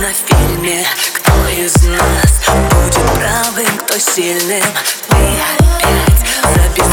на фильме. Кто из нас будет правым, кто сильным? Ты опять записал